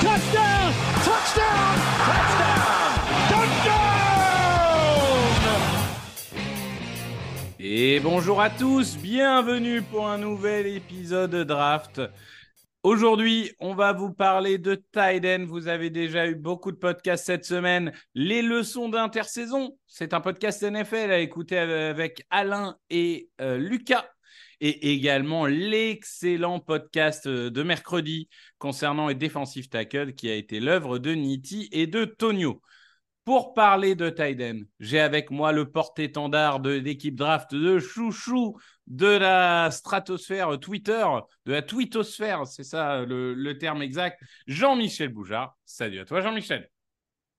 Touchdown! Touchdown! Touchdown! Touchdown! Et bonjour à tous, bienvenue pour un nouvel épisode de Draft. Aujourd'hui, on va vous parler de Tiden. Vous avez déjà eu beaucoup de podcasts cette semaine. Les leçons d'intersaison, c'est un podcast NFL à écouter avec Alain et euh, Lucas. Et également l'excellent podcast euh, de mercredi concernant les défensifs tackles qui a été l'œuvre de Nitti et de Tonio. Pour parler de Tiden, j'ai avec moi le porte-étendard de l'équipe draft de chouchou de la stratosphère Twitter, de la twittosphère, c'est ça le, le terme exact, Jean-Michel Boujard. Salut à toi Jean-Michel.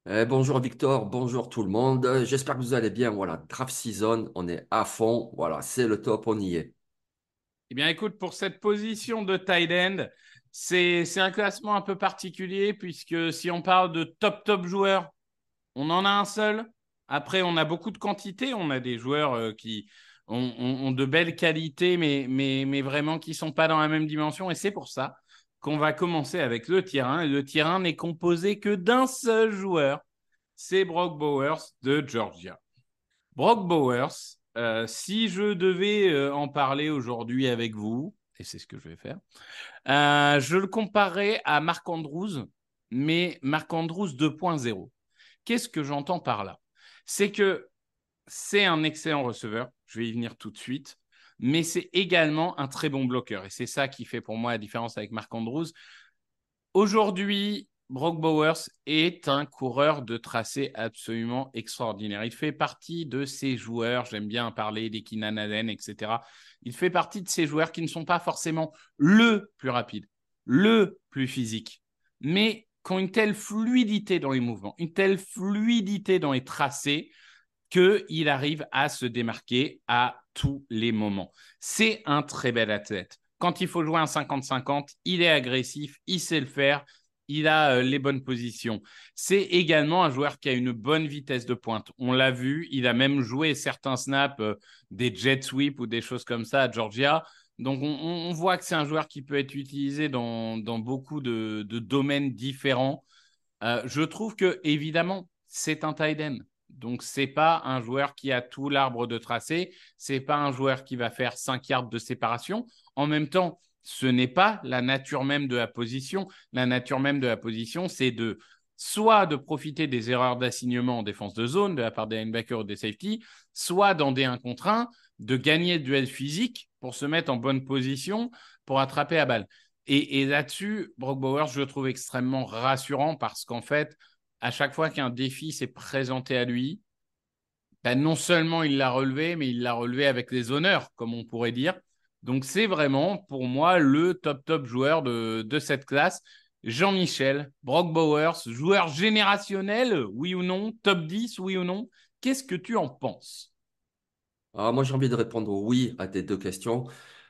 Eh, bonjour Victor, bonjour tout le monde. J'espère que vous allez bien. Voilà, draft season, on est à fond. Voilà, c'est le top, on y est. Eh bien écoute, pour cette position de tight end, c'est un classement un peu particulier puisque si on parle de top top joueurs, on en a un seul. Après, on a beaucoup de quantité. On a des joueurs euh, qui ont, de belles qualités, mais, mais, mais vraiment qui ne sont pas dans la même dimension. Et c'est pour ça qu'on va commencer avec le tier 1. Et le tier 1 n'est composé que d'un seul joueur. C'est Brock Bowers de Georgia. Brock Bowers, euh, si je devais euh, en parler aujourd'hui avec vous, et c'est ce que je vais faire, euh, je le comparerais à Marc Andrews, mais Marc Andrews 2.0. Qu'est-ce que j'entends par là? C'est que c'est un excellent receveur, je vais y venir tout de suite, mais c'est également un très bon bloqueur. Et c'est ça qui fait pour moi la différence avec Marc Andrews. Aujourd'hui, Brock Bowers est un coureur de tracé absolument extraordinaire. Il fait partie de ces joueurs, j'aime bien parler des Keenan Allen, etc. Il fait partie de ces joueurs qui ne sont pas forcément le plus rapide, le plus physique, mais qui ont une telle fluidité dans les mouvements, une telle fluidité dans les tracés qu'il arrive à se démarquer à tous les moments. C'est un très bel athlète. Quand il faut jouer un 50-50, il est agressif, il sait le faire, il a euh, les bonnes positions. C'est également un joueur qui a une bonne vitesse de pointe. On l'a vu, il a même joué certains snaps, euh, des jet sweeps ou des choses comme ça à Georgia. Donc, on, voit que c'est un joueur qui peut être utilisé dans, beaucoup de, de domaines différents. Euh, je trouve que, évidemment, c'est un tight end. Donc, c'est pas un joueur qui a tout l'arbre de tracé. C'est pas un joueur qui va faire 5 yards de séparation. En même temps, ce n'est pas la nature même de la position. La nature même de la position, c'est de soit de profiter des erreurs d'assignement en défense de zone de la part des linebackers ou des safety, soit dans des 1 contre 1, de gagner le duel physique pour se mettre en bonne position pour attraper la balle. Et, là-dessus, Brock Bowers, je le trouve extrêmement rassurant parce qu'en fait, à chaque fois qu'un défi s'est présenté à lui, ben non seulement il l'a relevé, mais il l'a relevé avec les honneurs, comme on pourrait dire. Donc c'est vraiment pour moi le top top joueur de, cette classe. Jean-Michel, Brock Bowers, joueur générationnel, oui ou non, top 10, oui ou non? Qu'est-ce que tu en penses? Alors, moi, j'ai envie de répondre oui à tes deux questions.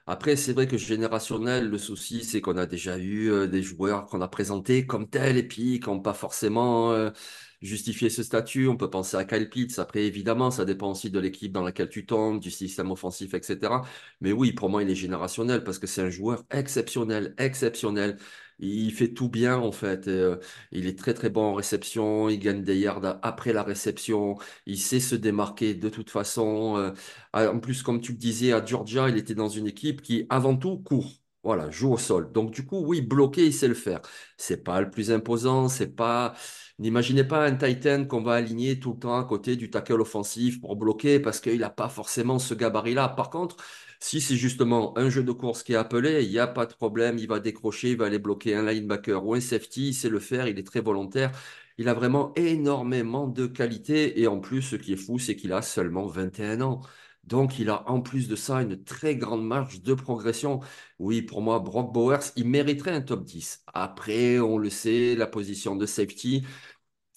Après, c'est vrai que générationnel, le souci, c'est qu'on a déjà eu euh, des joueurs qu'on a présentés comme tels et puis qui n'ont pas forcément euh, justifier ce statut. On peut penser à Kyle Pitts. Après, évidemment, ça dépend aussi de l'équipe dans laquelle tu tombes, du système offensif, etc. Mais oui, pour moi, il est générationnel parce que c'est un joueur exceptionnel, exceptionnel. Il fait tout bien en fait. Euh, il est très très bon en réception. Il gagne des yards après la réception. Il sait se démarquer de toute façon. Euh, en plus, comme tu le disais, à Georgia, il était dans une équipe qui, avant tout, court. Voilà, joue au sol. Donc du coup, oui, bloquer, il sait le faire. C'est pas le plus imposant. C'est pas. N'imaginez pas un Titan qu'on va aligner tout le temps à côté du tackle offensif pour bloquer parce qu'il n'a pas forcément ce gabarit-là. Par contre, si c'est justement un jeu de course qui est appelé, il n'y a pas de problème, il va décrocher, il va aller bloquer un linebacker ou un safety, il sait le faire, il est très volontaire. Il a vraiment énormément de qualité et en plus, ce qui est fou, c'est qu'il a seulement 21 ans. Donc, il a en plus de ça une très grande marge de progression. Oui, pour moi, Brock Bowers, il mériterait un top 10. Après, on le sait, la position de safety,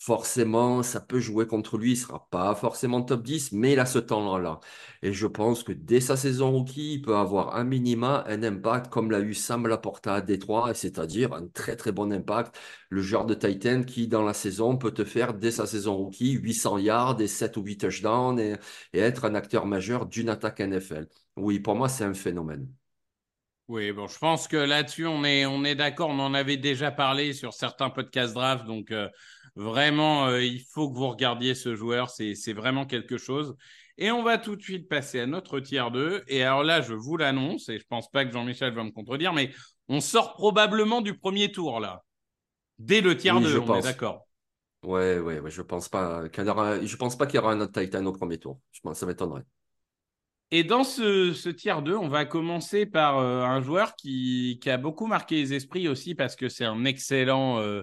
forcément, ça peut jouer contre lui. Il sera pas forcément top 10, mais il a ce temps-là. Et je pense que dès sa saison rookie, il peut avoir un minima, un impact comme l'a eu Sam Laporta à Détroit, c'est-à-dire un très très bon impact. Le genre de Titan qui, dans la saison, peut te faire dès sa saison rookie 800 yards et 7 ou 8 touchdowns et, et être un acteur majeur d'une attaque NFL. Oui, pour moi, c'est un phénomène. Oui, bon, je pense que là-dessus, on est, on est d'accord. On en avait déjà parlé sur certains podcasts draft, donc. Euh, Vraiment, euh, il faut que vous regardiez ce joueur. C'est vraiment quelque chose. Et on va tout de suite passer à notre tiers 2. Et alors là, je vous l'annonce, et je pense pas que Jean-Michel va me contredire, mais on sort probablement du premier tour là. Dès le tiers 2, on est d'accord. Ouais, ouais, ouais, je pense pas qu'il y aura, je pense pas qu'il y aura un autre Titan au premier tour. Je pense, ça m'étonnerait. Et dans ce, ce, tiers 2, on va commencer par euh, un joueur qui, qui, a beaucoup marqué les esprits aussi parce que c'est un excellent euh,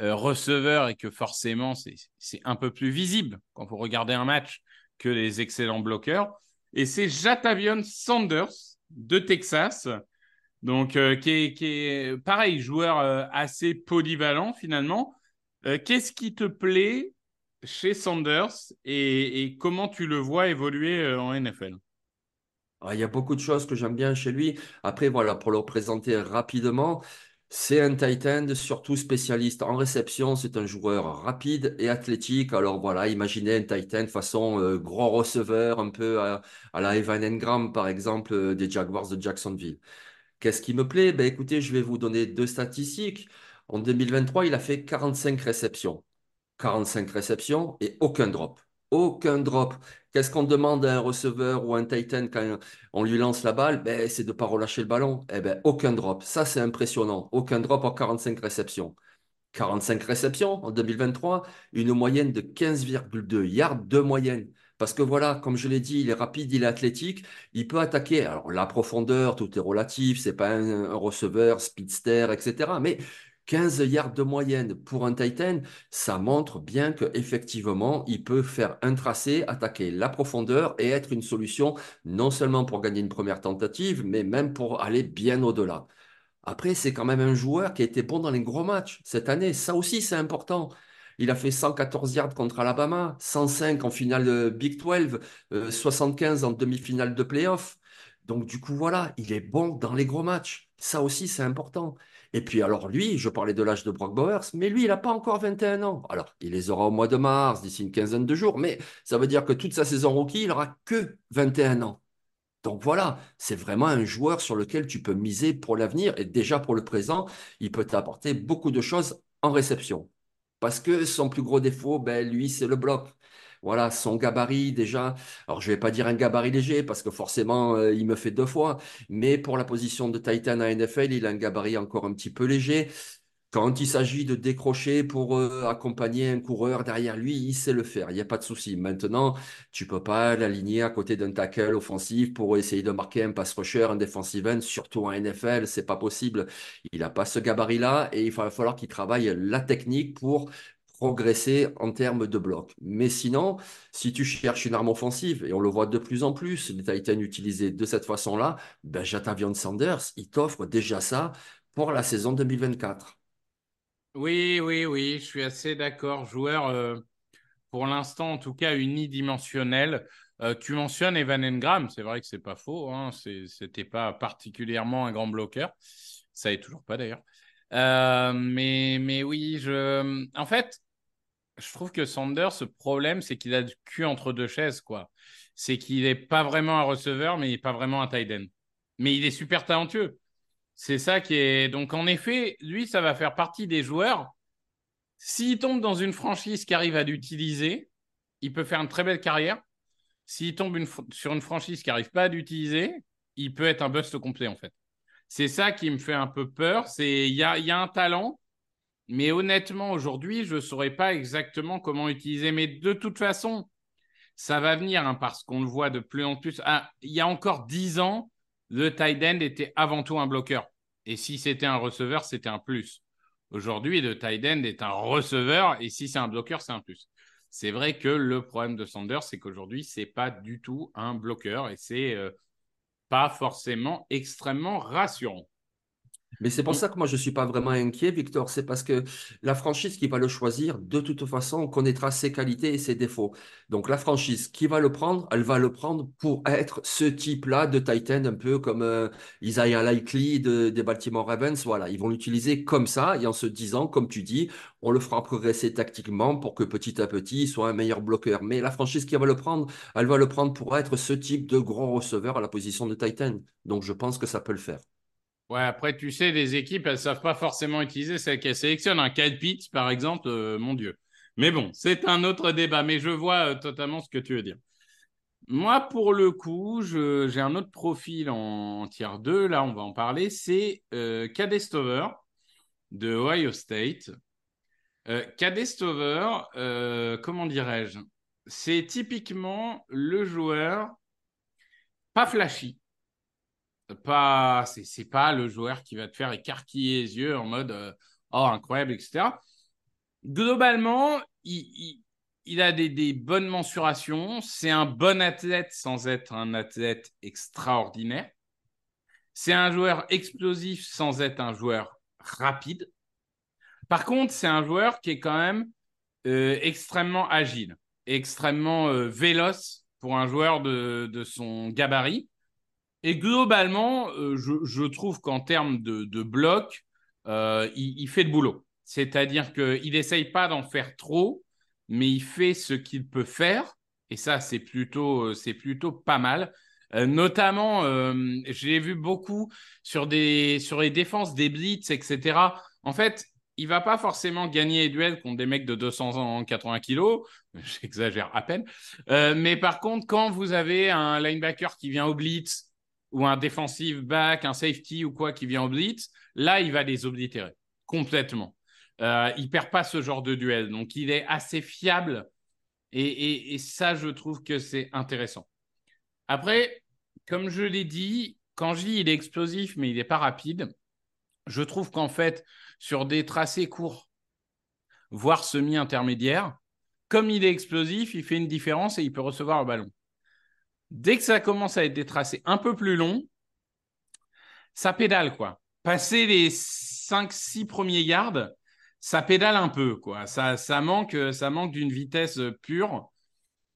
euh, receveur et que forcément c'est un peu plus visible quand vous regardez un match que les excellents bloqueurs. Et c'est Jatavion Sanders de Texas, donc euh, qui, est, pareil, joueur euh, assez polyvalent finalement. Qu'est-ce qui te plaît chez Sanders et, et, comment tu le vois évoluer en NFL ah, il y a beaucoup de choses que j'aime bien chez lui. Après, voilà, pour le présenter rapidement, c'est un tight surtout spécialiste en réception. C'est un joueur rapide et athlétique. Alors voilà, imaginez un tight end façon euh, gros receveur, un peu à, la Evan Engram, par exemple, euh, des Jaguars de Jacksonville. Qu'est-ce qui me plaît? Ben, Écoutez, je vais vous donner deux statistiques. En 2023, il a fait 45 réceptions. 45 réceptions et aucun drop. Aucun drop. Qu'est-ce qu'on demande à un receveur ou à un Titan quand on lui lance la balle? Ben, C'est de ne pas relâcher le ballon. Eh ben, aucun drop. Ça, c'est impressionnant. Aucun drop en 45 réceptions. 45 réceptions en 2023, une moyenne de 15,2 yards de moyenne. Parce que voilà, comme je l'ai dit, il est rapide, il est athlétique, il peut attaquer. Alors la profondeur, tout est relatif, c'est pas un, un receveur, speedster, etc. Mais 15 yards de moyenne pour un Titan, ça montre bien qu'effectivement, il peut faire un tracé, attaquer la profondeur et être une solution non seulement pour gagner une première tentative, mais même pour aller bien au-delà. Après, c'est quand même un joueur qui a été bon dans les gros matchs cette année. Ça aussi, c'est important. Il a fait 114 yards contre Alabama, 105 en finale Big 12, 75 euh, en demi-finale de playoff. Donc, du coup, voilà, il est bon dans les gros matchs. Ça aussi, c'est important. Et puis alors lui, je parlais de l'âge de Brock Bowers, mais lui, il n'a pas encore 21 ans. Alors, il les aura au mois de mars, d'ici une quinzaine de jours, mais ça veut dire que toute sa saison rookie, il n'aura que 21 ans. Donc voilà, c'est vraiment un joueur sur lequel tu peux miser pour l'avenir et déjà pour le présent, il peut t'apporter beaucoup de choses en réception. Parce que son plus gros défaut, ben, lui, c'est le bloc. Voilà, son gabarit déjà. Alors, je vais pas dire un gabarit léger parce que forcément, euh, il me fait deux fois. Mais pour la position de Titan à NFL, il a un gabarit encore un petit peu léger. Quand il s'agit de décrocher pour euh, accompagner un coureur derrière lui, il sait le faire, il n'y a pas de souci. Maintenant, tu peux pas l'aligner à côté d'un tackle offensif pour essayer de marquer un pass rusher, un defensive end, surtout en NFL, c'est pas possible. Il n'a pas ce gabarit-là et il va falloir qu'il travaille la technique pour progresser en termes de bloc. Mais sinon, si tu cherches une arme offensive, et on le voit de plus en plus, les Titans utilisés de cette façon-là, ben Jatavion Sanders, il t'offre déjà ça pour la saison 2024. Oui, oui, oui, je suis assez d'accord. Joueur, euh, pour l'instant, en tout cas, unidimensionnel. Euh, tu mentionnes Evan Engram, c'est vrai que c'est pas faux, hein, c'était pas particulièrement un grand bloqueur. Ça est toujours pas d'ailleurs. Euh, mais, mais oui, je... en fait, je trouve que Sanders, ce problème, c'est qu'il a du cul entre deux chaises, quoi. C'est qu'il n'est pas vraiment un receveur, mais il n'est pas vraiment un tight end. Mais il est super talentueux. C'est ça qui est. Donc, en effet, lui, ça va faire partie des joueurs. S'il tombe dans une franchise qui arrive à l'utiliser, il peut faire une très belle carrière. S'il tombe sur une franchise qui n'arrive pas à l'utiliser, il peut être un bust complet, en fait. C'est ça qui me fait un peu peur. C'est il y a, y a un talent, mais honnêtement, aujourd'hui, je ne saurais pas exactement comment utiliser. Mais de toute façon, ça va venir hein, parce qu'on le voit de plus en plus. Ah, il y a encore dix ans, le tight end était avant tout un bloqueur. Et si c'était un receveur, c'était un plus. Aujourd'hui, le tight end est un receveur et si c'est un bloqueur, c'est un plus. C'est vrai que le problème de Sanders, c'est qu'aujourd'hui, ce n'est pas du tout un bloqueur et c'est euh, pas forcément extrêmement rassurant. Mais c'est pour ça que moi, je ne suis pas vraiment inquiet, Victor. C'est parce que la franchise qui va le choisir, de toute façon, on connaîtra ses qualités et ses défauts. Donc, la franchise qui va le prendre, elle va le prendre pour être ce type-là de Titan, un peu comme euh, Isaiah Likely des Baltimore Ravens. Voilà, ils vont l'utiliser comme ça et en se disant, comme tu dis, on le fera progresser tactiquement pour que petit à petit, il soit un meilleur bloqueur. Mais la franchise qui va le prendre, elle va le prendre pour être ce type de gros receveur à la position de Titan. Donc, je pense que ça peut le faire. Ouais, après, tu sais, les équipes, elles ne savent pas forcément utiliser celles qu'elles sélectionnent. Un Kyle Pitts, par exemple, euh, mon Dieu. Mais bon, c'est un autre débat, mais je vois euh, totalement ce que tu veux dire. Moi, pour le coup, j'ai un autre profil en, tier 2, là, on va en parler. C'est euh, Cadestover de Ohio State. Cadestover, comment dirais-je? C'est typiquement le joueur pas flashy pas, c'est pas le joueur qui va te faire écarquiller les yeux en mode euh, oh incroyable, etc. Globalement, il, a des, bonnes mensurations. C'est un bon athlète sans être un athlète extraordinaire. C'est un joueur explosif sans être un joueur rapide. Par contre, c'est un joueur qui est quand même euh, extrêmement agile, extrêmement euh, véloce pour un joueur de son gabarit. Et globalement, euh, je, trouve qu'en termes de, bloc, euh, il, fait le boulot. C'est-à-dire qu'il n'essaye pas d'en faire trop, mais il fait ce qu'il peut faire. Et ça, c'est plutôt, euh, plutôt pas mal. notamment, je l'ai vu beaucoup sur, des, sur les défenses des blitz, etc. En fait, il va pas forcément gagner les duels contre des mecs de 280 kilos, j'exagère à peine. mais par contre, quand vous avez un linebacker qui vient au blitz, ou un defensive back, un safety ou quoi qui vient au blitz, là, il va les oblitérer complètement. Euh, il perd pas ce genre de duel. Donc, il est assez fiable. Et, ça, je trouve que c'est intéressant. Après, comme je l'ai dit, quand je dis il est explosif, mais il n'est pas rapide, je trouve qu'en fait, sur des tracés courts, voire semi-intermédiaires, comme il est explosif, il fait une différence et il peut recevoir le ballon. Dès que ça commence à être des tracés un peu plus longs, ça pédale, quoi. Passer les 5-6 premiers yards, ça pédale un peu, quoi. Ça, ça manque, ça manque d'une vitesse pure.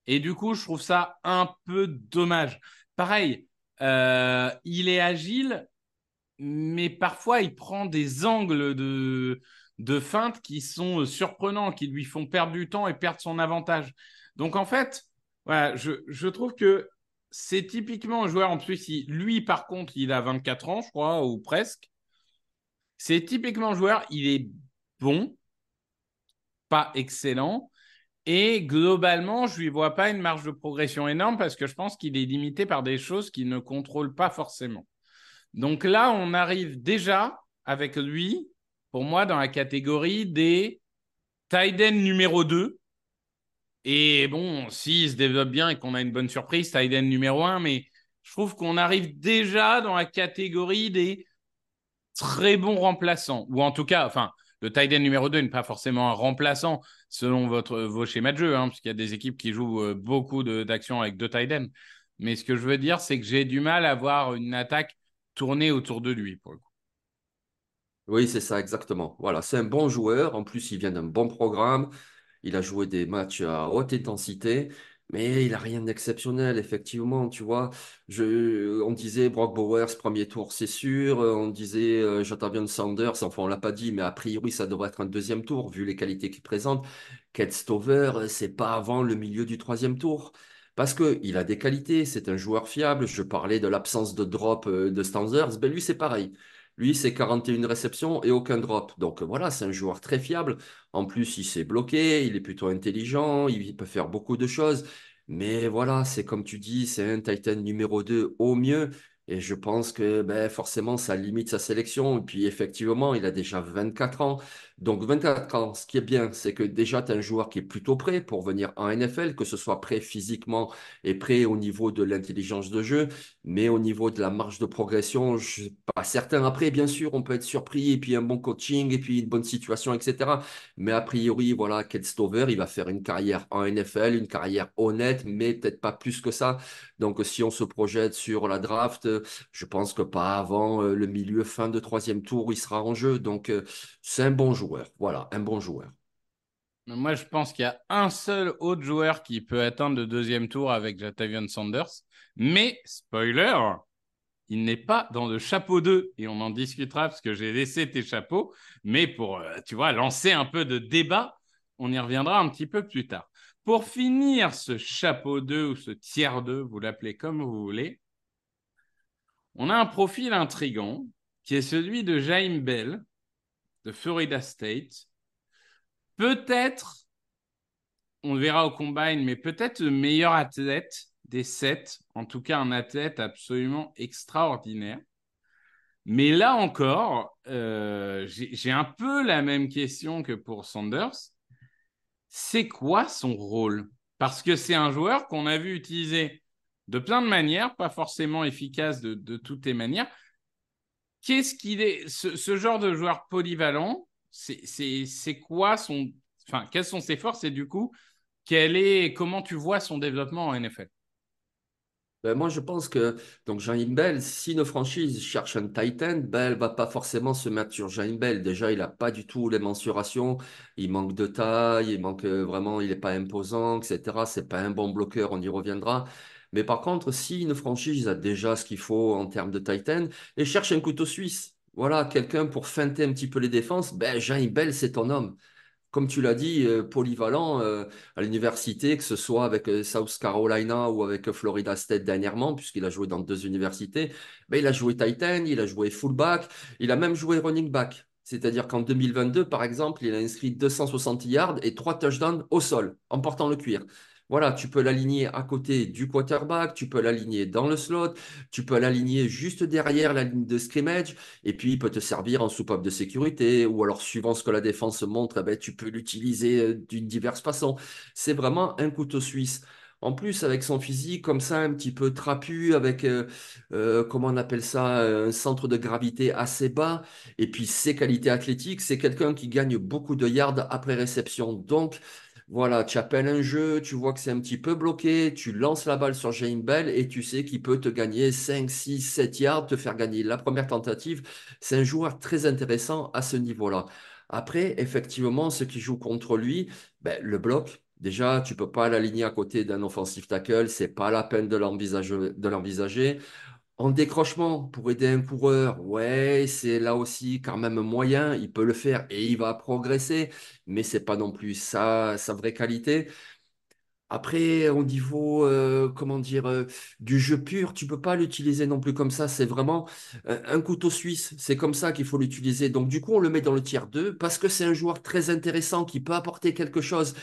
Et du coup, je trouve ça un peu dommage. Pareil, euh, il est agile, mais parfois il prend des angles de, de feinte qui sont surprenants, qui lui font perdre du temps et perdre son avantage. Donc en fait, voilà, je, je trouve que c'est typiquement un joueur, en plus, lui, par contre, il a 24 ans, je crois, ou presque. C'est typiquement un joueur, il est bon, pas excellent. Et globalement, je ne lui vois pas une marge de progression énorme parce que je pense qu'il est limité par des choses qu'il ne contrôle pas forcément. Donc là, on arrive déjà avec lui, pour moi, dans la catégorie des Tiden numéro 2, et bon, s'il se développe bien et qu'on a une bonne surprise, Tyden numéro 1, mais je trouve qu'on arrive déjà dans la catégorie des très bons remplaçants. Ou en tout cas, enfin, le Tyden numéro 2 n'est pas forcément un remplaçant selon votre, vos schémas de jeu, hein, parce qu'il y a des équipes qui jouent euh, beaucoup d'actions avec deux Tyden. Mais ce que je veux dire, c'est que j'ai du mal à voir une attaque tourner autour de lui, pour le coup. Oui, c'est ça, exactement. Voilà, c'est un bon joueur. En plus, il vient d'un bon programme. Il a joué des matchs à haute intensité. Mais il n'a rien d'exceptionnel, effectivement, tu vois. On disait Brock Bowers, premier tour, c'est sûr. On disait euh, Sanders, enfin, on l'a pas dit, mais a priori, ça devrait être un deuxième tour, vu les qualités qu'il présente. Kate Stover, c'est pas avant le milieu du troisième tour. Parce qu'il a des qualités, c'est un joueur fiable. Je parlais de l'absence de drop euh, de Sanders, ben lui, c'est pareil. Lui, c'est 41 réceptions et aucun drop. Donc voilà, c'est un joueur très fiable. En plus, il s'est bloqué, il est plutôt intelligent, il peut faire beaucoup de choses. Mais voilà, c'est comme tu dis, c'est un Titan numéro 2 au mieux. Et je pense que ben, forcément, ça limite sa sélection. Et puis effectivement, il a déjà 24 ans. Donc 24 ans, ce qui est bien, c'est que déjà, tu as un joueur qui est plutôt prêt pour venir en NFL, que ce soit prêt physiquement et prêt au niveau de l'intelligence de jeu, mais au niveau de la marge de progression, je suis pas certain. Après, bien sûr, on peut être surpris, et puis un bon coaching, et puis une bonne situation, etc. Mais a priori, voilà, Kate Stover, il va faire une carrière en NFL, une carrière honnête, mais peut-être pas plus que ça. Donc si on se projette sur la draft, je pense que pas avant euh, le milieu, fin de troisième tour, il sera en jeu. Donc euh, c'est un bon joueur. Voilà, un bon joueur. Moi, je pense qu'il y a un seul autre joueur qui peut atteindre le deuxième tour avec Jatavion Sanders. Mais, spoiler, il n'est pas dans le chapeau 2. Et on en discutera parce que j'ai laissé tes chapeaux. Mais pour, euh, tu vois, lancer un peu de débat, on y reviendra un petit peu plus tard. Pour finir ce chapeau 2 ou ce tiers 2, vous l'appelez comme vous voulez, on a un profil intrigant qui est celui de Jaime Bell, de Florida State. Peut-être, on verra au combine, mais peut-être le meilleur athlète des sept, en tout cas un athlète absolument extraordinaire. Mais là encore, euh, j'ai un peu la même question que pour Sanders. C'est quoi son rôle? Parce que c'est un joueur qu'on a vu utiliser de plein de manières, pas forcément efficace de toutes les manières. Qu'est-ce qu'il est, ce, genre de joueur polyvalent, c'est quoi son, enfin, quelles sont ses forces et du coup, quel est, comment tu vois son développement en NFL ben moi, je pense que donc Jean Bell, si une franchise cherche un Titan, Bell va pas forcément se mettre sur Jean Bell. Déjà, il n'a pas du tout les mensurations. Il manque de taille, il manque euh, vraiment, il n'est pas imposant, etc. C'est pas un bon bloqueur, on y reviendra. Mais par contre, si une franchise a déjà ce qu'il faut en termes de Titan et cherche un couteau suisse, voilà, quelqu'un pour feinter un petit peu les défenses, ben Jean Bell, c'est ton homme. Comme tu l'as dit, euh, polyvalent euh, à l'université, que ce soit avec euh, South Carolina ou avec Florida State dernièrement, puisqu'il a joué dans deux universités, ben, il a joué Titan, il a joué fullback, il a même joué running back. C'est-à-dire qu'en 2022, par exemple, il a inscrit 260 yards et trois touchdowns au sol, en portant le cuir. Voilà, tu peux l'aligner à côté du quarterback, tu peux l'aligner dans le slot, tu peux l'aligner juste derrière la ligne de scrimmage, et puis il peut te servir en soupape de sécurité, ou alors suivant ce que la défense montre, eh ben, tu peux l'utiliser euh, d'une diverse façon. C'est vraiment un couteau suisse. En plus, avec son physique comme ça, un petit peu trapu, avec, euh, euh, comment on appelle ça, un centre de gravité assez bas, et puis ses qualités athlétiques, c'est quelqu'un qui gagne beaucoup de yards après réception. Donc, voilà, tu appelles un jeu, tu vois que c'est un petit peu bloqué, tu lances la balle sur James Bell et tu sais qu'il peut te gagner 5, 6, 7 yards, te faire gagner la première tentative. C'est un joueur très intéressant à ce niveau-là. Après, effectivement, ce qui joue contre lui, ben, le bloc, Déjà, tu peux pas l'aligner à côté d'un offensive tackle, c'est pas la peine de l'envisager. En décrochement, pour aider un coureur, ouais, c'est là aussi quand même moyen, il peut le faire et il va progresser, mais c'est pas non plus sa, vraie qualité. Après, au niveau, euh, comment dire, euh, du jeu pur, tu peux pas l'utiliser non plus comme ça. C'est vraiment euh, un couteau suisse. C'est comme ça qu'il faut l'utiliser. Donc, du coup, on le met dans le tiers 2 parce que c'est un joueur très intéressant qui peut apporter quelque chose.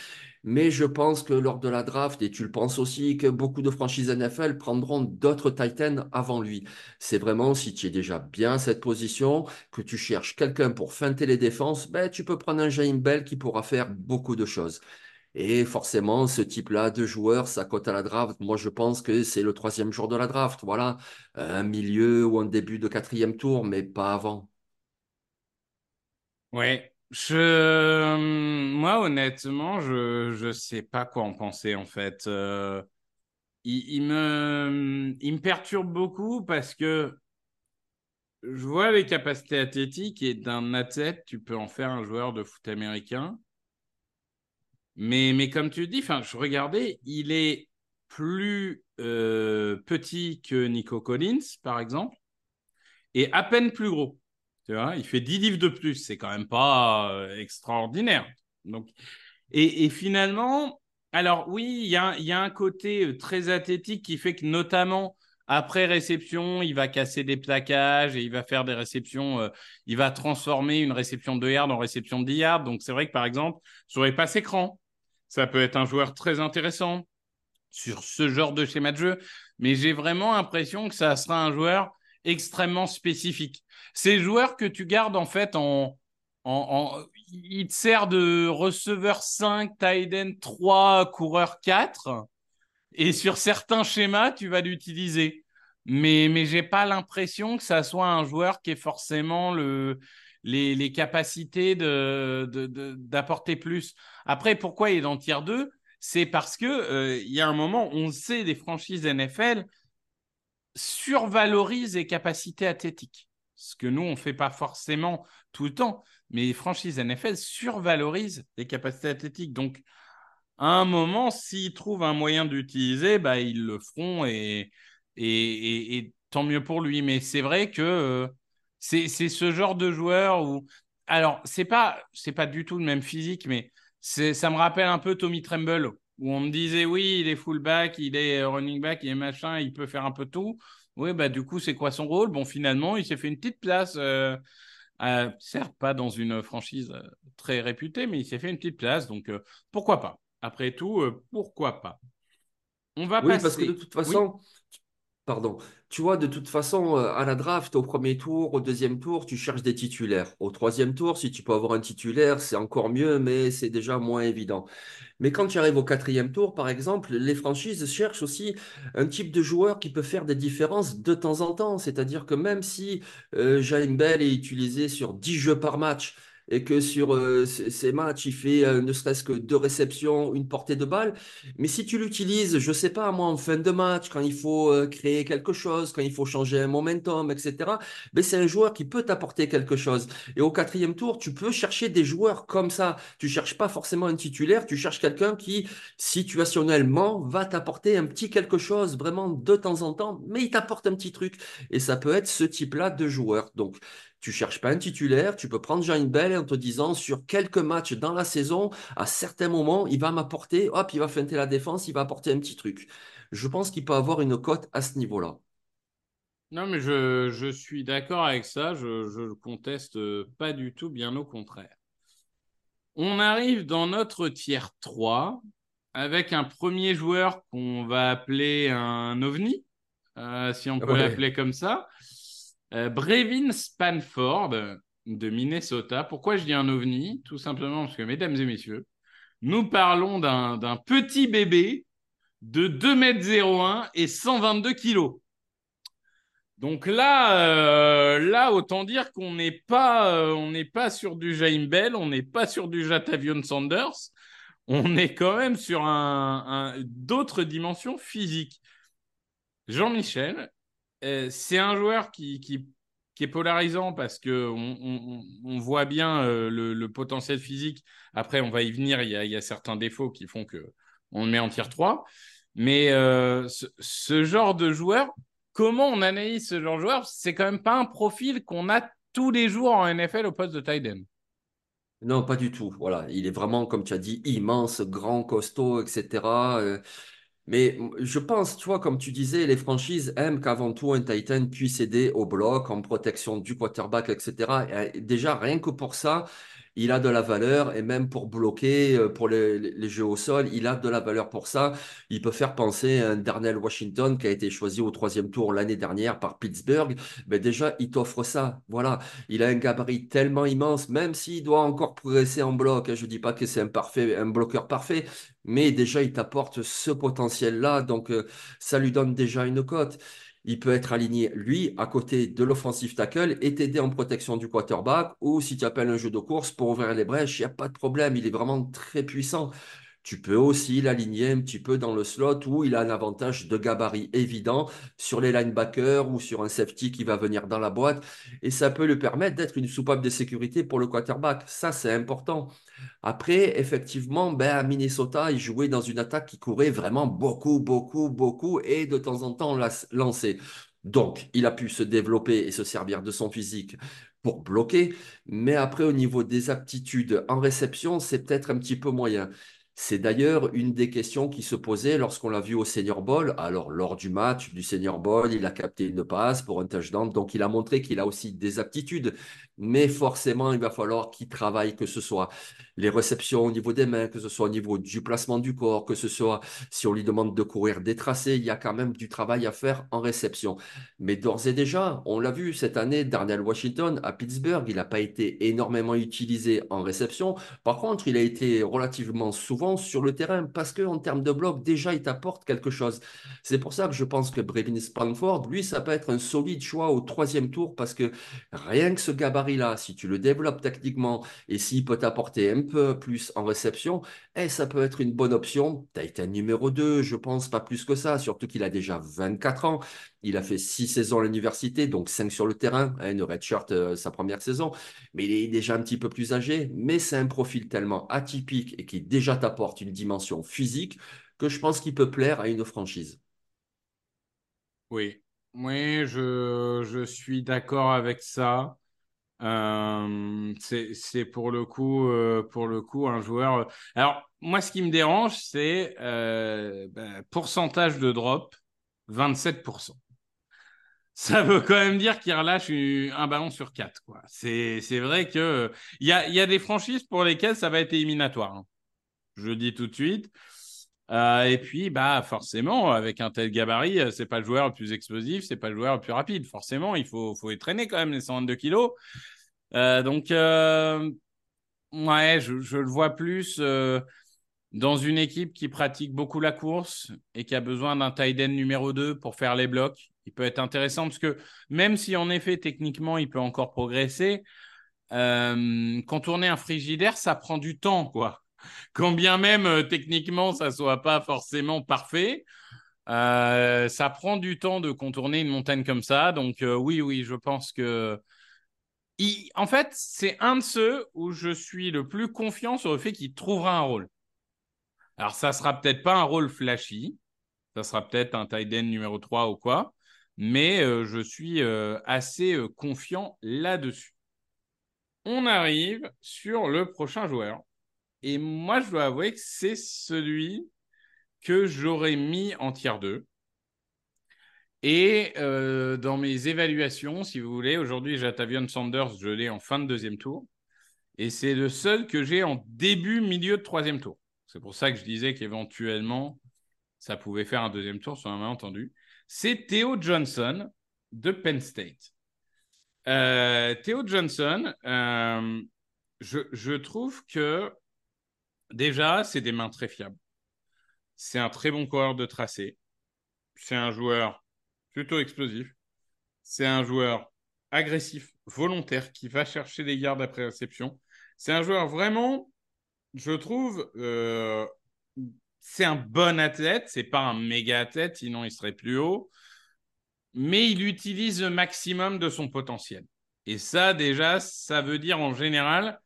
Mais je pense que lors de la draft, et tu le penses aussi, que beaucoup de franchises NFL prendront d'autres Titans avant lui. C'est vraiment, si tu es déjà bien à cette position, que tu cherches quelqu'un pour feinter les défenses, ben, tu peux prendre un James Bell qui pourra faire beaucoup de choses. Et forcément, ce type-là de joueur, ça cote à la draft. Moi, je pense que c'est le troisième jour de la draft. Voilà, un milieu ou un début de quatrième tour, mais pas avant. Ouais, je, moi, honnêtement, je ne sais pas quoi en penser, en fait. Euh, il, me, il me perturbe beaucoup parce que je vois les capacités athlétiques et d'un athlète, tu peux en faire un joueur de foot américain. Mais, mais comme tu dis, je regardais, il est plus euh, petit que Nico Collins, par exemple, et à peine plus gros. Tu vois, il fait 10 livres de plus. C'est quand même pas euh, extraordinaire. Donc, et, finalement, alors oui, il y a, un côté euh, très athlétique qui fait que notamment après réception, il va casser des plaquages et il va faire des réceptions. Euh, il va transformer une réception de yards en réception de 10 yards. Donc c'est vrai que par exemple, sur les passes écran, ça peut être un joueur très intéressant sur ce genre de schéma de jeu. Mais j'ai vraiment l'impression que ça sera un joueur extrêmement spécifique. Ces joueurs que tu gardes en fait en, en, il te sert de receveur 5, tight end 3, coureur 4. Et sur certains schémas, tu vas l'utiliser. Mais, mais je n'ai pas l'impression que ça soit un joueur qui ait forcément le, les, les capacités d'apporter de, de, plus. Après, pourquoi il est dans tier 2 C'est parce qu'il euh, y a un moment, on sait, des franchises NFL survalorisent les capacités athlétiques. Ce que nous, on ne fait pas forcément tout le temps. Mais les franchises NFL survalorisent les capacités athlétiques. Donc, à un moment, s'ils trouvent un moyen d'utiliser, bah, ils le feront et, et, et, tant mieux pour lui. Mais c'est vrai que euh, c'est ce genre de joueur où. Alors, c'est pas, pas du tout le même physique, mais ça me rappelle un peu Tommy Tremble, où on me disait oui, il est fullback, il est running back, il est machin, il peut faire un peu tout. Oui, bah du coup, c'est quoi son rôle? Bon, finalement, il s'est fait une petite place. Euh, certes, pas dans une franchise euh, très réputée, mais il s'est fait une petite place. Donc, pourquoi pas? Après tout, euh, pourquoi pas? On va oui, parce que de toute façon, pardon, tu vois, de toute façon, euh, à la draft, au premier tour, au deuxième tour, tu cherches des titulaires. Au troisième tour, si tu peux avoir un titulaire, c'est encore mieux, mais c'est déjà moins évident. Mais quand tu arrives au quatrième tour, par exemple, les franchises cherchent aussi un type de joueur qui peut faire des différences de temps en temps. C'est-à-dire que même si euh, Jaime Bell est utilisé sur 10 jeux par match, et que sur euh, ces matchs, il fait euh, ne serait-ce que deux réceptions, une portée de balle. Mais si tu l'utilises, je ne sais pas, moi, en fin de match, quand il faut euh, créer quelque chose, quand il faut changer un momentum, etc., ben, c'est un joueur qui peut t'apporter quelque chose. Et au quatrième tour, tu peux chercher des joueurs comme ça. Tu cherches pas forcément un titulaire, tu cherches quelqu'un qui, situationnellement, va t'apporter un petit quelque chose, vraiment de temps en temps, mais il t'apporte un petit truc. Et ça peut être ce type-là de joueur. Donc, tu cherches pas un titulaire, tu peux prendre Jean Bell en te disant sur quelques matchs dans la saison, à certains moments, il va m'apporter, hop, il va feinter la défense, il va apporter un petit truc. Je pense qu'il peut avoir une cote à ce niveau-là. Non, mais je, je suis d'accord avec ça, je ne conteste pas du tout, bien au contraire. On arrive dans notre tiers 3 avec un premier joueur qu'on va appeler un ovni, euh, si on peut l'appeler comme ça. Euh, Brevin Spanford de Minnesota. Pourquoi je dis un ovni? Tout simplement parce que, mesdames et messieurs, nous parlons d'un petit bébé de 2,01 m et 122 kg. Donc là, euh, là, autant dire qu'on n'est pas, euh, n'est pas sur du Jaime Bell, on n'est pas sur du Jatavion Sanders, on est quand même sur d'autres dimensions physiques. Jean-Michel, c'est un joueur qui, qui, est polarisant parce qu'on on, voit bien euh, le, potentiel physique. Après, on va y venir. Il y a, certains défauts qui font qu'on le met en tier 3. Mais euh, ce, genre de joueur, comment on analyse ce genre de joueur? C'est quand même pas un profil qu'on a tous les jours en NFL au poste de tight end. Non, pas du tout. Voilà, il est vraiment, comme tu as dit, immense, grand, costaud, etc. Mais je pense, tu vois, comme tu disais, les franchises aiment qu'avant tout un Titan puisse aider au bloc, en protection du quarterback, etc. Et déjà, rien que pour ça, il a de la valeur et même pour bloquer, euh, pour les, jeux au sol, il a de la valeur pour ça. Il peut faire penser à un Darnell Washington qui a été choisi au troisième tour l'année dernière par Pittsburgh. Mais déjà, il t'offre ça. Voilà, il a un gabarit tellement immense, même s'il doit encore progresser en bloc. Hein. Je dis pas que c'est un parfait, un bloqueur parfait, mais déjà, il t'apporte ce potentiel-là. Donc, euh, ça lui donne déjà une cote il peut être aligné, lui, à côté de l'offensive tackle et t'aider en protection du quarterback. Ou si tu appelles un jeu de course pour ouvrir les brèches, il n'y a pas de problème. Il est vraiment très puissant. Tu peux aussi l'aligner un petit peu dans le slot où il a un avantage de gabarit évident sur les linebackers ou sur un safety qui va venir dans la boîte. Et ça peut lui permettre d'être une soupape de sécurité pour le quarterback. Ça, c'est important. Après, effectivement, ben, à Minnesota, il jouait dans une attaque qui courait vraiment beaucoup, beaucoup, beaucoup et de temps en temps lançait. Donc, il a pu se développer et se servir de son physique pour bloquer, mais après, au niveau des aptitudes en réception, c'est peut-être un petit peu moyen. C'est d'ailleurs une des questions qui se posait lorsqu'on l'a vu au Senior Bowl. Alors, lors du match du Senior Bowl, il a capté une passe pour un touchdown. Donc, il a montré qu'il a aussi des aptitudes. Mais forcément, il va falloir qu'il travaille, que ce soit les réceptions au niveau des mains, que ce soit au niveau du placement du corps, que ce soit si on lui demande de courir des tracés, il y a quand même du travail à faire en réception. Mais d'ores et déjà, on l'a vu cette année, Darnell Washington à Pittsburgh, il n'a pas été énormément utilisé en réception. Par contre, il a été relativement souvent sur le terrain parce qu'en termes de bloc, déjà, il t'apporte quelque chose. C'est pour ça que je pense que Brevin Spanford, lui, ça peut être un solide choix au troisième tour parce que rien que ce gabarit-là, si tu le développes techniquement et s'il peut t'apporter un peu plus en réception, eh, ça peut être une bonne option. Titan numéro 2, je pense, pas plus que ça, surtout qu'il a déjà 24 ans. Il a fait 6 saisons à l'université, donc 5 sur le terrain, hein, une redshirt euh, sa première saison, mais il est déjà un petit peu plus âgé, mais c'est un profil tellement atypique et qui déjà t'apporte une dimension physique que je pense qu'il peut plaire à une franchise. Oui, oui, je, je suis d'accord avec ça. Euh, c'est pour le coup euh, pour le coup un joueur. Euh, alors moi, ce qui me dérange, c'est ben, pourcentage de drop 27%. Ça veut quand même dire qu'il relâche un ballon sur quatre. C'est vrai que il y a, y a, des franchises pour lesquelles ça va être éliminatoire. Hein. Je le dis tout de suite. Et puis, bah, forcément, avec un tel gabarit, c'est pas le joueur le plus explosif, c'est pas le joueur le plus rapide. Forcément, il faut, faut traîner quand même les 122 kilos. Euh, donc, euh, ouais, je, le vois plus euh, dans une équipe qui pratique beaucoup la course et qui a besoin d'un tight end numéro 2 pour faire les blocs. Il peut être intéressant parce que même si en effet, techniquement, il peut encore progresser, contourner un frigidaire, ça prend du temps, quoi. Quand bien même techniquement, ça soit pas forcément parfait. ça prend du temps de contourner une montagne comme ça. Donc oui, oui, je pense que en fait, c'est un de ceux où je suis le plus confiant sur le fait qu'il trouvera un rôle. Alors, ça sera peut-être pas un rôle flashy, ça sera peut-être un tight end numéro 3 ou quoi, mais euh, je suis euh, assez euh, confiant là-dessus. On arrive sur le prochain joueur. Et moi, je dois avouer que c'est celui que j'aurais mis en tiers 2. Et euh, dans mes évaluations, si vous voulez, aujourd'hui, Jatavion Sanders, je l'ai en fin de deuxième tour. Et c'est le seul que j'ai en début, milieu de troisième tour. C'est pour ça que je disais qu'éventuellement, ça pouvait faire un deuxième tour sur un malentendu. C'est Theo Johnson de Penn State. Euh, Theo Johnson, euh, je, je trouve que déjà, c'est des mains très fiables. C'est un très bon coureur de tracé. C'est un joueur plutôt explosif. C'est un joueur agressif, volontaire, qui va chercher les gardes après réception. C'est un joueur vraiment, je trouve, euh, c'est un bon athlète. C'est pas un méga athlète, sinon il serait plus haut. Mais il utilise le maximum de son potentiel. Et ça, déjà, ça veut dire en général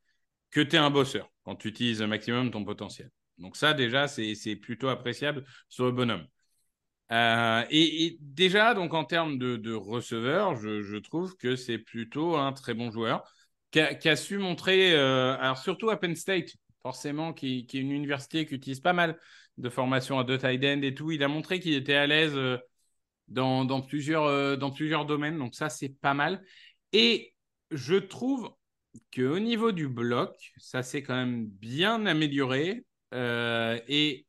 que tu es un bosseur quand tu utilises le maximum ton potentiel. Donc ça, déjà, c'est plutôt appréciable sur le bonhomme. Euh, et, déjà, donc en termes de, receveur, je, trouve que c'est plutôt un très bon joueur qui a, su montrer, euh, alors surtout à Penn State, forcément, qui, est une université qui utilise pas mal de formations à deux tight end et tout. Il a montré qu'il était à l'aise euh, dans, plusieurs, dans plusieurs domaines, donc ça, c'est pas mal. Et je trouve qu'au niveau du bloc, ça s'est quand même bien amélioré et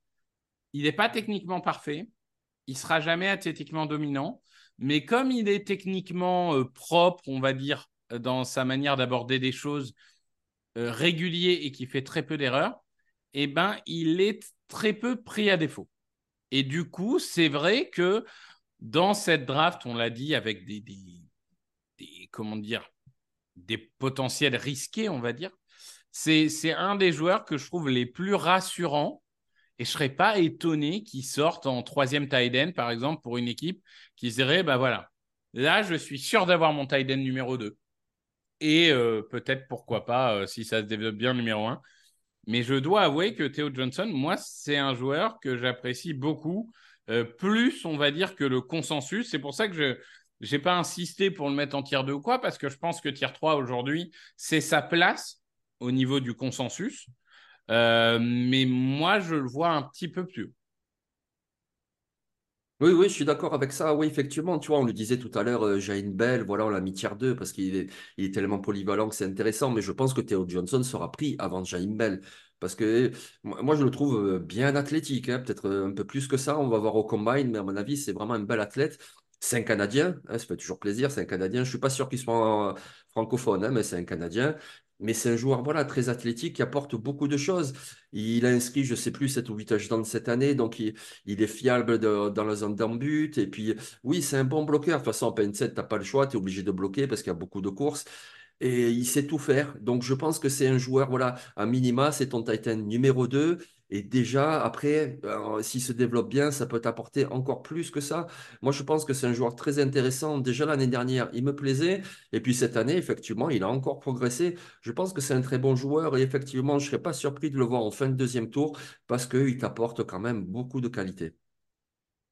il n'est pas techniquement parfait il sera jamais athlétiquement dominant, mais comme il est techniquement euh, propre, on va dire, euh, dans sa manière d'aborder des choses euh, régulier et qui fait très peu d'erreurs, eh ben, il est très peu pris à défaut. Et du coup, c'est vrai que dans cette draft, on l'a dit, avec des, comment dire, des potentiels risqués, on va dire, c'est un des joueurs que je trouve les plus rassurants Et je ne serais pas étonné qu'il sorte en troisième tight end, par exemple, pour une équipe qui dirait, bah voilà, là, je suis sûr d'avoir mon tight end numéro 2. Et euh, peut-être, pourquoi pas, euh, si ça se développe bien, numéro 1. Mais je dois avouer que Theo Johnson, moi, c'est un joueur que j'apprécie beaucoup, euh, plus, on va dire, que le consensus. C'est pour ça que je n'ai pas insisté pour le mettre en tier 2 ou quoi, parce que je pense que tier 3 aujourd'hui, c'est sa place au niveau du consensus. mais moi, je le vois un petit peu plus. Oui, oui, je suis d'accord avec ça. Oui, effectivement, tu vois, on le disait tout à l'heure, euh, Jain Bell, voilà, on l'a mis tiers 2 parce qu'il est, il est tellement polyvalent que c'est intéressant. Mais je pense que Theo Johnson sera pris avant Jain Bell. Parce que moi, je le trouve euh, bien athlétique, hein, peut-être euh, un peu plus que ça. On va voir au combine, mais à mon avis, c'est vraiment un bel athlète. C'est un Canadien, hein, ça fait toujours plaisir, c'est un Canadien. Je ne suis pas sûr qu'il soit francophone, hein, mais c'est un Canadien mais c'est un joueur voilà, très athlétique qui apporte beaucoup de choses. Il a inscrit, je ne sais plus, 7 ou 8 touchdowns cette année, donc il, est fiable dans la zone d'embut. Et puis, oui, c'est un bon bloqueur. De toute façon, en PN7, tu n'as pas le choix, tu es obligé de bloquer parce qu'il y a beaucoup de courses. Et il sait tout faire. Donc, je pense que c'est un joueur, voilà, à minima, c'est ton Titan numéro 2. Et déjà, après, euh, s'il se développe bien, ça peut t'apporter encore plus que ça. Moi, je pense que c'est un joueur très intéressant. Déjà l'année dernière, il me plaisait. Et puis cette année, effectivement, il a encore progressé. Je pense que c'est un très bon joueur. Et effectivement, je ne serais pas surpris de le voir en fin de deuxième tour parce qu'il t'apporte quand même beaucoup de qualité.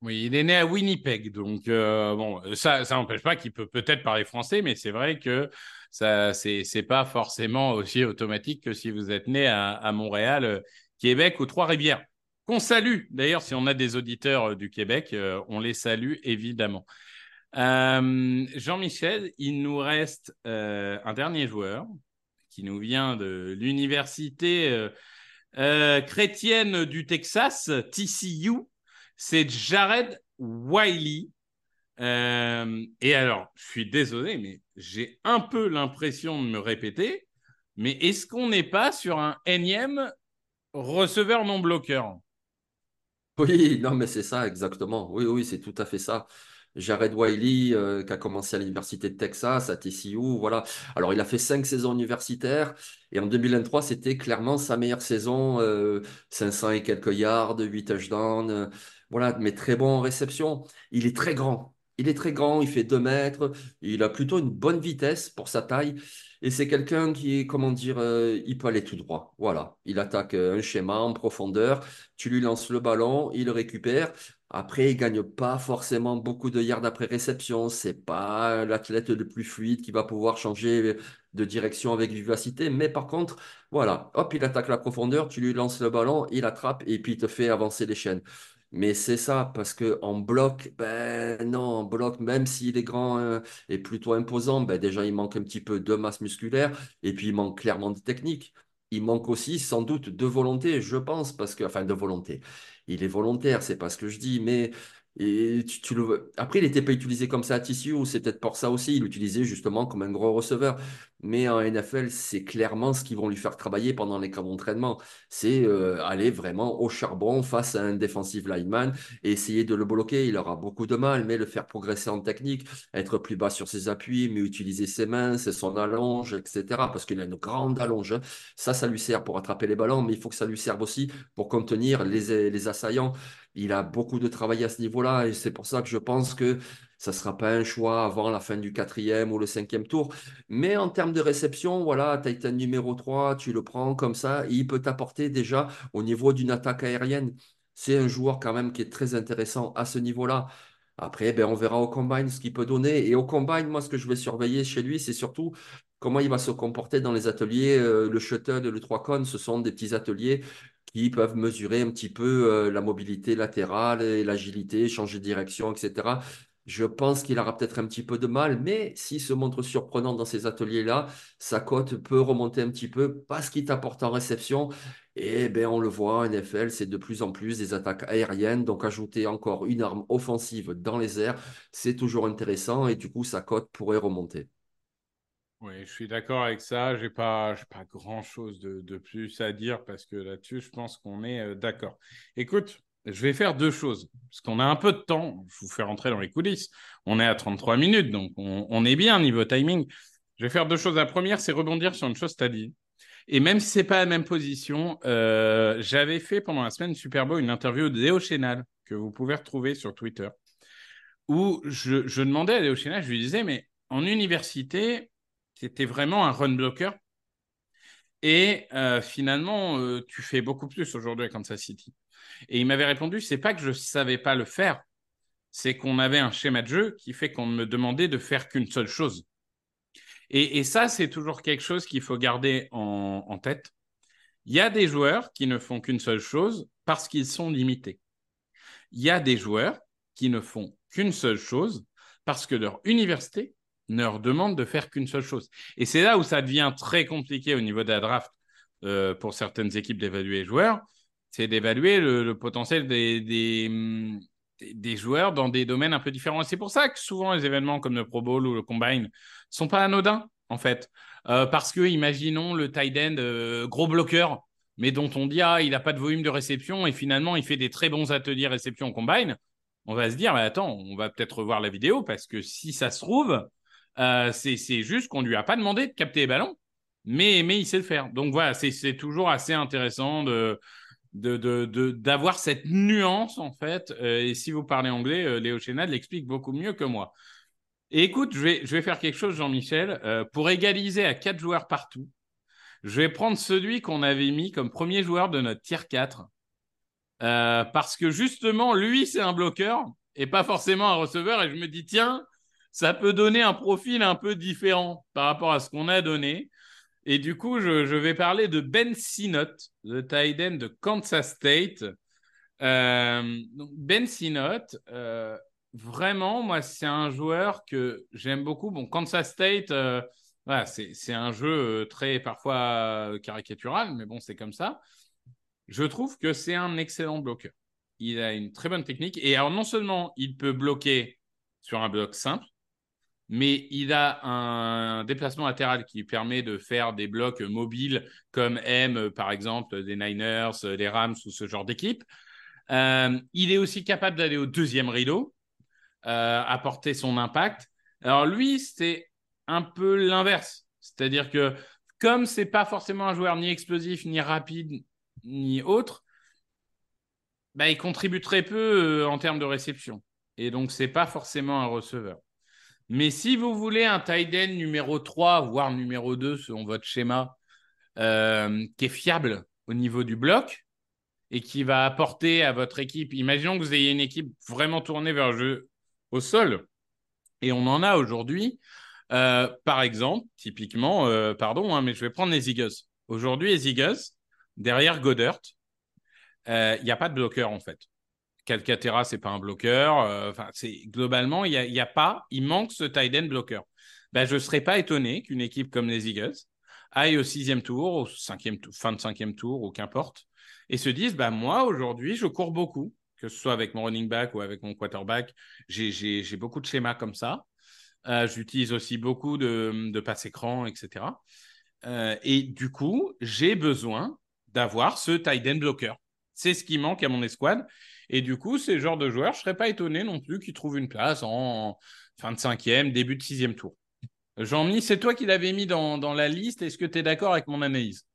Oui, il est né à Winnipeg, donc euh, bon, ça, ça n'empêche pas qu'il peut peut-être parler français, mais c'est vrai que ça, c'est, c'est pas forcément aussi automatique que si vous êtes né à, Montréal euh, Québec aux Trois-Rivières. Qu'on salue. D'ailleurs, si on a des auditeurs euh, du Québec, euh, on les salue évidemment. Euh, Jean-Michel, il nous reste un dernier joueur qui nous vient de l'université chrétienne du Texas, TCU. C'est Jared Wiley. et alors, je suis désolé, mais j'ai un peu l'impression de me répéter. Mais est-ce qu'on n'est pas sur un énième receveur non bloqueur? Oui, non, mais c'est ça, exactement. Oui, oui, c'est tout à fait ça. Jared Wiley, euh, qui a commencé à l'Université de Texas, à TCU, voilà. Alors, il a fait cinq saisons universitaires et en 2023, c'était clairement sa meilleure saison. 500 euh, et quelques yards, 8 touchdowns, euh, voilà, mais très bon en réception. Il est très grand. Il est très grand, il fait 2 mètres, il a plutôt une bonne vitesse pour sa taille. Et c'est quelqu'un qui comment dire, euh, il peut aller tout droit. Voilà, il attaque euh, un schéma en profondeur, tu lui lances le ballon, il le récupère. Après, il gagne pas forcément beaucoup de yards après réception. C'est pas l'athlète le plus fluide qui va pouvoir changer de direction avec vivacité. Mais par contre, voilà, hop, il attaque la profondeur, tu lui lances le ballon, il attrape et puis il te fait avancer les chaînes. Mais c'est ça, parce qu'en bloc, ben non, en bloc, même s'il est grand euh, et plutôt imposant, ben déjà il manque un petit peu de masse musculaire et puis il manque clairement de technique. Il manque aussi sans doute de volonté, je pense, parce que, enfin de volonté. Il est volontaire, c'est pas ce que je dis, mais tu, le... Après, il n'était pas utilisé comme ça à Tissu, c'est peut-être pour ça aussi. Il l'utilisait justement comme un gros receveur. Mais en NFL, c'est clairement ce qu'ils vont lui faire travailler pendant les camps d'entraînement. C'est euh, aller vraiment au charbon face à un defensive lineman et essayer de le bloquer. Il aura beaucoup de mal, mais le faire progresser en technique, être plus bas sur ses appuis, mais utiliser ses mains, c'est son allonge, etc. Parce qu'il a une grande allonge. Hein. Ça, ça lui sert pour attraper les ballons, mais il faut que ça lui serve aussi pour contenir les, les assaillants il a beaucoup de travail à ce niveau-là et c'est pour ça que je pense que ça ne sera pas un choix avant la fin du quatrième ou le cinquième tour. Mais en termes de réception, voilà, Titan numéro 3, tu le prends comme ça, il peut t'apporter déjà au niveau d'une attaque aérienne. C'est un joueur quand même qui est très intéressant à ce niveau-là. Après, ben, on verra au combine ce qu'il peut donner. Et au combine, moi, ce que je vais surveiller chez lui, c'est surtout comment il va se comporter dans les ateliers. Euh, le shuttle et le 3 con, ce sont des petits ateliers qui peuvent mesurer un petit peu euh, la mobilité latérale et l'agilité, changer de direction, etc. Je pense qu'il aura peut-être un petit peu de mal, mais s'il se montre surprenant dans ces ateliers-là, sa cote peut remonter un petit peu parce qu'il t'apporte en réception. Et bien, on le voit, NFL, c'est de plus en plus des attaques aériennes. Donc, ajouter encore une arme offensive dans les airs, c'est toujours intéressant et du coup, sa cote pourrait remonter. Oui, je suis d'accord avec ça. Je n'ai pas, grand-chose de, plus à dire parce que là-dessus, je pense qu'on est euh, d'accord. Écoute, je vais faire deux choses parce qu'on a un peu de temps. Je vous fais rentrer dans les coulisses. On est à 33 minutes, donc on, est bien niveau timing. Je vais faire deux choses. La première, c'est rebondir sur une chose que tu as dit. Et même si c'est pas la même position, euh, j'avais fait pendant la semaine Super Bowl une interview de Léo Chénal que vous pouvez retrouver sur Twitter, où je, demandais à Léo Chénal, je lui disais, mais en université, c'était vraiment un run blocker. Et euh, finalement, euh, tu fais beaucoup plus aujourd'hui à Kansas City. Et il m'avait répondu, c'est pas que je savais pas le faire, c'est qu'on avait un schéma de jeu qui fait qu'on me demandait de faire qu'une seule chose. Et, ça, c'est toujours quelque chose qu'il faut garder en, en tête. Il y a des joueurs qui ne font qu'une seule chose parce qu'ils sont limités. Il y a des joueurs qui ne font qu'une seule chose parce que leur université ne leur demande de faire qu'une seule chose. Et c'est là où ça devient très compliqué au niveau de la draft euh, pour certaines équipes d'évaluer les joueurs, c'est d'évaluer le, potentiel des, des, joueurs dans des domaines un peu différents. C'est pour ça que souvent les événements comme le Pro Bowl ou le Combine sont pas anodins, en fait. Euh, parce que, imaginons le tight end euh, gros bloqueur, mais dont on dit, ah, il n'a pas de volume de réception et finalement, il fait des très bons ateliers réception Combine. On va se dire, mais attends, on va peut-être revoir la vidéo parce que si ça se trouve, euh, c'est juste qu'on lui a pas demandé de capter les ballons, mais, mais il sait le faire. Donc voilà, c'est toujours assez intéressant de d'avoir de, de, cette nuance en fait. Euh, et si vous parlez anglais, euh, Léo Chénad l'explique beaucoup mieux que moi. Écoute, je vais, je vais faire quelque chose, Jean-Michel, euh, pour égaliser à quatre joueurs partout. Je vais prendre celui qu'on avait mis comme premier joueur de notre tier 4. Euh, parce que justement, lui, c'est un bloqueur et pas forcément un receveur. Et je me dis, tiens, ça peut donner un profil un peu différent par rapport à ce qu'on a donné. Et du coup, je, vais parler de Ben Sinot, le tight end de Kansas State. Euh, ben Sinot, euh, vraiment, moi, c'est un joueur que j'aime beaucoup. Bon, Kansas State, euh, c'est un jeu très parfois caricatural, mais bon, c'est comme ça. Je trouve que c'est un excellent bloqueur. Il a une très bonne technique. Et alors, non seulement il peut bloquer sur un bloc simple, mais il a un déplacement latéral qui permet de faire des blocs mobiles comme M, par exemple, des Niners, des Rams ou ce genre d'équipe. Euh, il est aussi capable d'aller au deuxième rideau, euh, apporter son impact. Alors lui, c'est un peu l'inverse. C'est-à-dire que comme c'est pas forcément un joueur ni explosif, ni rapide, ni autre, bah, il contribue très peu euh, en termes de réception. Et donc, c'est pas forcément un receveur. Mais si vous voulez un tight end numéro 3, voire numéro 2, selon votre schéma, euh, qui est fiable au niveau du bloc et qui va apporter à votre équipe, imaginons que vous ayez une équipe vraiment tournée vers le jeu au sol, et on en a aujourd'hui, euh, par exemple, typiquement, euh, pardon, hein, mais je vais prendre les Eagles. Aujourd'hui, les Eagles, derrière Goddard, il n'y a pas de bloqueur en fait. Calcaterra, c'est pas un bloqueur. Euh, globalement, il a, pas, il manque ce tight end bloqueur. Ben, je serais pas étonné qu'une équipe comme les Eagles aille au sixième tour, au cinquième fin de cinquième tour, ou qu'importe, et se dise, ben, moi, aujourd'hui, je cours beaucoup, que ce soit avec mon running back ou avec mon quarterback. J'ai beaucoup de schémas comme ça. Euh, J'utilise aussi beaucoup de, de passe écran, etc. Euh, et du coup, j'ai besoin d'avoir ce tight end bloqueur. C'est ce qui manque à mon escouade. Et du coup, ces genres de joueurs, je ne serais pas étonné non plus qu'ils trouvent une place en fin de cinquième, début de sixième tour. Jean-Mi, c'est toi qui l'avais mis dans, la liste. Est-ce que tu es d'accord avec mon analyse?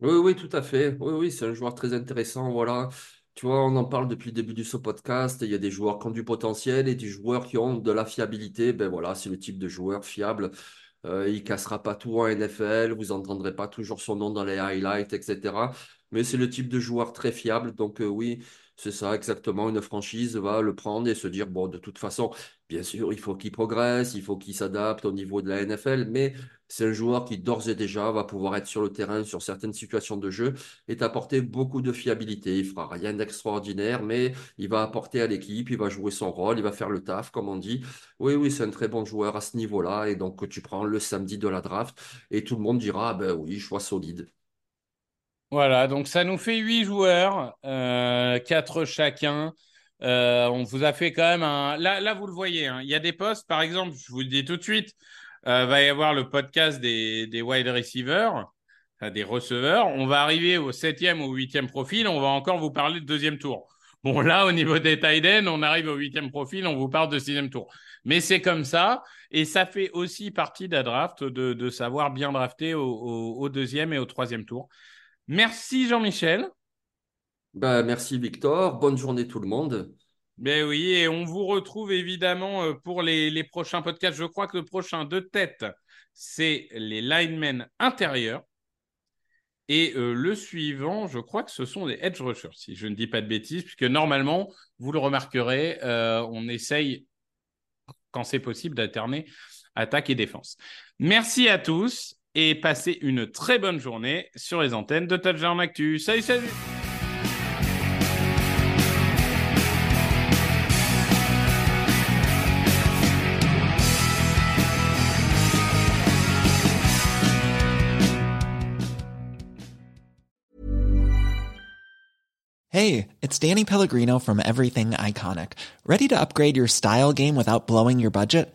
Oui, oui, tout à fait. Oui, oui, c'est un joueur très intéressant. Voilà. Tu vois, on en parle depuis le début de ce podcast. Il y a des joueurs qui ont du potentiel et des joueurs qui ont de la fiabilité. Ben voilà, c'est le type de joueur fiable. Euh, il cassera pas tout en NFL. Vous entendrez pas toujours son nom dans les highlights, etc. Mais c'est le type de joueur très fiable. Donc euh, oui, c'est ça, exactement. Une franchise va le prendre et se dire, bon, de toute façon, bien sûr, il faut qu'il progresse, il faut qu'il s'adapte au niveau de la NFL, mais c'est un joueur qui, d'ores et déjà, va pouvoir être sur le terrain sur certaines situations de jeu et apporter beaucoup de fiabilité. Il fera rien d'extraordinaire, mais il va apporter à l'équipe, il va jouer son rôle, il va faire le taf, comme on dit. Oui, oui, c'est un très bon joueur à ce niveau-là. Et donc, tu prends le samedi de la draft et tout le monde dira, ben oui, choix solide. Voilà, donc ça nous fait huit joueurs, euh, quatre chacun. Euh, on vous a fait quand même un. Là, vous le voyez, hein. il y a des postes, par exemple, je vous le dis tout de suite, euh, va y avoir le podcast des, wide receivers, des receveurs. On va arriver au septième ou huitième profil, on va encore vous parler de deuxième tour. Bon, là, au niveau des tight on arrive au huitième profil, on vous parle de sixième tour. Mais c'est comme ça. Et ça fait aussi partie d'un draft de, savoir bien drafter au, deuxième et au troisième tour. Merci Jean-Michel. Ben, merci Victor. Bonne journée tout le monde. Ben oui, et on vous retrouve évidemment euh, pour les, les prochains podcasts. Je crois que le prochain de tête, c'est les linemen intérieurs. Et euh, le suivant, je crois que ce sont des edge rushers, si je ne dis pas de bêtises, puisque normalement, vous le remarquerez, euh, on essaye, quand c'est possible, d'alterner attaque et défense. Merci à tous et passez une très bonne journée sur les antennes de Touchdown Actu. Salut, salut Hey, it's Danny Pellegrino from Everything Iconic. Ready to upgrade your style game without blowing your budget?